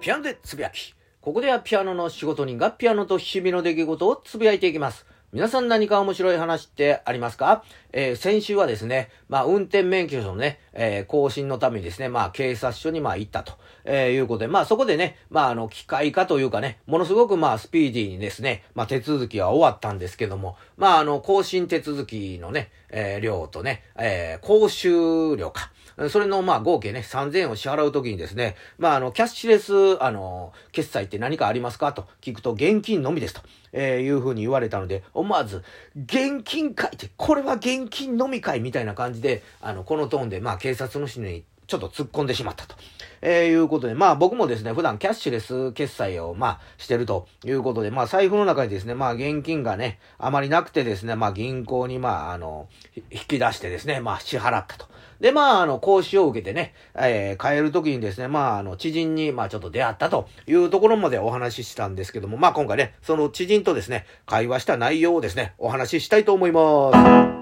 ピアノでつぶやき。ここではピアノの仕事人がピアノと日々の出来事をつぶやいていきます。皆さん何か面白い話ってありますか？えー、先週はですね、まあ、運転免許証のね、えー、更新のためにですね、まあ、警察署にまあ行ったと、えー、いうことで、まあ、そこでね、まあ、あの、機械化というかね、ものすごくまあ、スピーディーにですね、まあ、手続きは終わったんですけども、まあ、あの、更新手続きのね、えー、量とね、えー、講習料か。それの、まあ、合計ね、3000円を支払うときにですね、まあ、あの、キャッシュレス、あの、決済って何かありますかと聞くと、現金のみですと、えー、いうふうに言われたので、思わず、現金会って、これは現金のみ会みたいな感じで、あの、このトーンで、まあ、警察の人にちょっと突っ込んでしまったと。えー、いうことで、まあ僕もですね、普段キャッシュレス決済を、まあしてるということで、まあ財布の中にですね、まあ現金がね、あまりなくてですね、まあ銀行にまああの、引き出してですね、まあ支払ったと。で、まああの、講師を受けてね、えー、帰る時にですね、まああの、知人にまあちょっと出会ったというところまでお話ししたんですけども、まあ今回ね、その知人とですね、会話した内容をですね、お話ししたいと思います。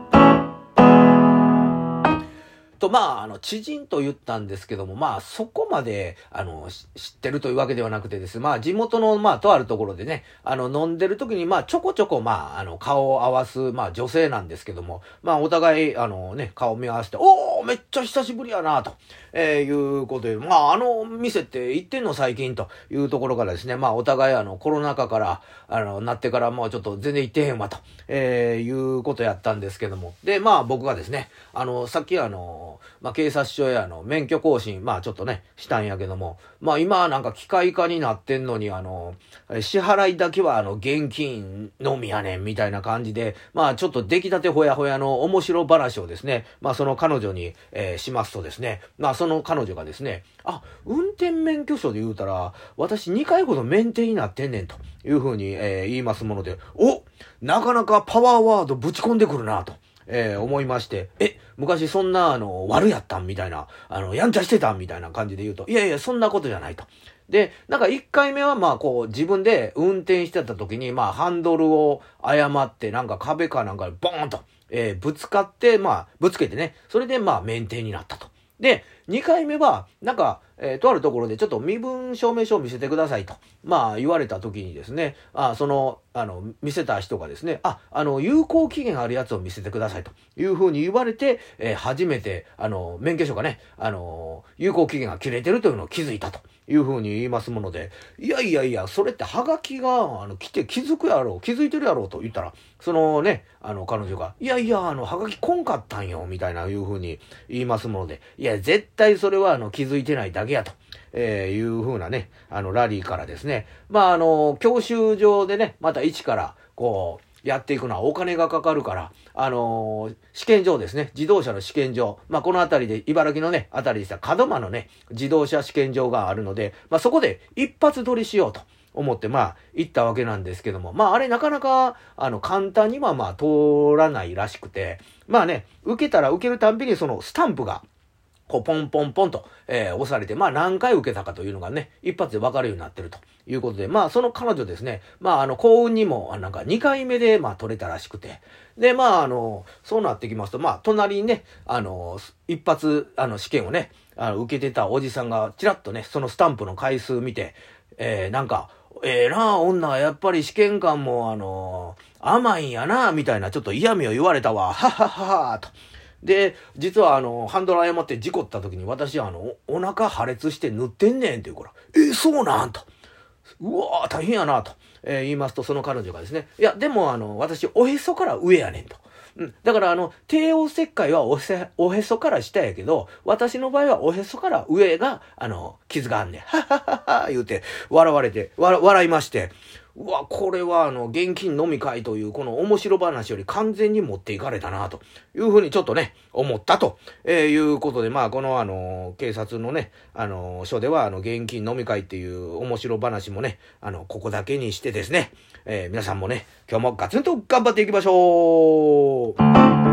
と、まあ、あの、知人と言ったんですけども、まあ、そこまで、あの、知ってるというわけではなくてです。まあ、地元の、まあ、とあるところでね、あの、飲んでる時に、まあ、ちょこちょこ、まあ、あの、顔を合わす、まあ、女性なんですけども、まあ、お互い、あのね、顔を見合わせて、おーめっちゃ久しぶりやな、と、えー、いうことで、まあ、あの店って行ってんの最近というところからですね、まあ、お互い、あの、コロナ禍から、あの、なってから、もうちょっと全然行ってへんわ、と、えー、いうことやったんですけども、で、まあ、僕がですね、あの、さっきあの、まあ、警察署やの免許更新、まあちょっとね、したんやけども、まあ今なんか機械化になってんのに、あの、支払いだけはあの、現金のみやねん、みたいな感じで、まあちょっと出来たてほやほやの面白話をですね、まあその彼女に、えー、しますとですね、まあその彼女がですね、あ、運転免許証で言うたら、私2回ほど免停になってんねん、というふうに、えー、言いますもので、おなかなかパワーワードぶち込んでくるな、と。えー、思いまして、え、昔そんな、あの、悪やったんみたいな、あの、やんちゃしてたんみたいな感じで言うと、いやいや、そんなことじゃないと。で、なんか一回目はまあこう自分で運転してた時にまあハンドルを誤ってなんか壁かなんかでボーンと、えー、ぶつかってまあぶつけてね、それでまあ免停になったと。で、2回目は、なんか、えー、とあるところでちょっと身分証明書を見せてくださいと、まあ言われた時にですね、あその、あの、見せた人がですね、あ、あの、有効期限あるやつを見せてくださいと。いうふうに言われて、えー、初めて、あの、免許証がね、あの、有効期限が切れてるというのを気づいたと。いうふうに言いますもので、いやいやいや、それってハガキが、あの、来て気づくやろう、気づいてるやろうと言ったら、そのね、あの、彼女が、いやいや、あの、ハガキ来んかったんよ、みたいないうふうに言いますもので、いや、絶対それは、あの、気づいてないだけやと。えー、いうふうなね、あの、ラリーからですね、まあ、あの、教習所でね、また一から、こう、やっていくのはお金がかかるから、あのー、試験場ですね、自動車の試験場、まあ、この辺りで、茨城のね、辺りでした門真のね、自動車試験場があるので、まあ、そこで一発撮りしようと。思って、まあ、行ったわけなんですけども、まあ、あれなかなか、あの、簡単には、まあ、通らないらしくて、まあね、受けたら受けるたんびにそのスタンプが、こう、ポンポンポンと、えー、押されて、まあ、何回受けたかというのがね、一発で分かるようになってると。いうことで、まあ、その彼女ですね、まあ、あの、幸運にも、なんか、2回目で、まあ、取れたらしくて、で、まあ、あの、そうなってきますと、まあ、隣にね、あの、一発、あの、試験をね、あの、受けてたおじさんが、ちらっとね、そのスタンプの回数見て、えー、なんか、ええー、な女はやっぱり試験官も、あの甘いんやなみたいな、ちょっと嫌味を言われたわ、はははは、と。で、実はあの、ハンドル誤って事故った時に私はあの、お腹破裂して塗ってんねんって言うから、えそうなんと。うわ大変やなと、えー、言いますと、その彼女がですね、いや、でもあの、私、おへそから上やねんと。うん。だから、あの、帝王切開はおへおへそから下やけど、私の場合はおへそから上が、あの、傷があんねん。はははは、言うて、笑われて、笑いまして、うわ、これはあの、現金飲み会というこの面白話より完全に持っていかれたな、というふうにちょっとね、思ったと、えー、いうことで、まあ、このあの、警察のね、あの、署ではあの、現金飲み会っていう面白話もね、あの、ここだけにしてですね、えー、皆さんもね、今日もガツンと頑張っていきましょう。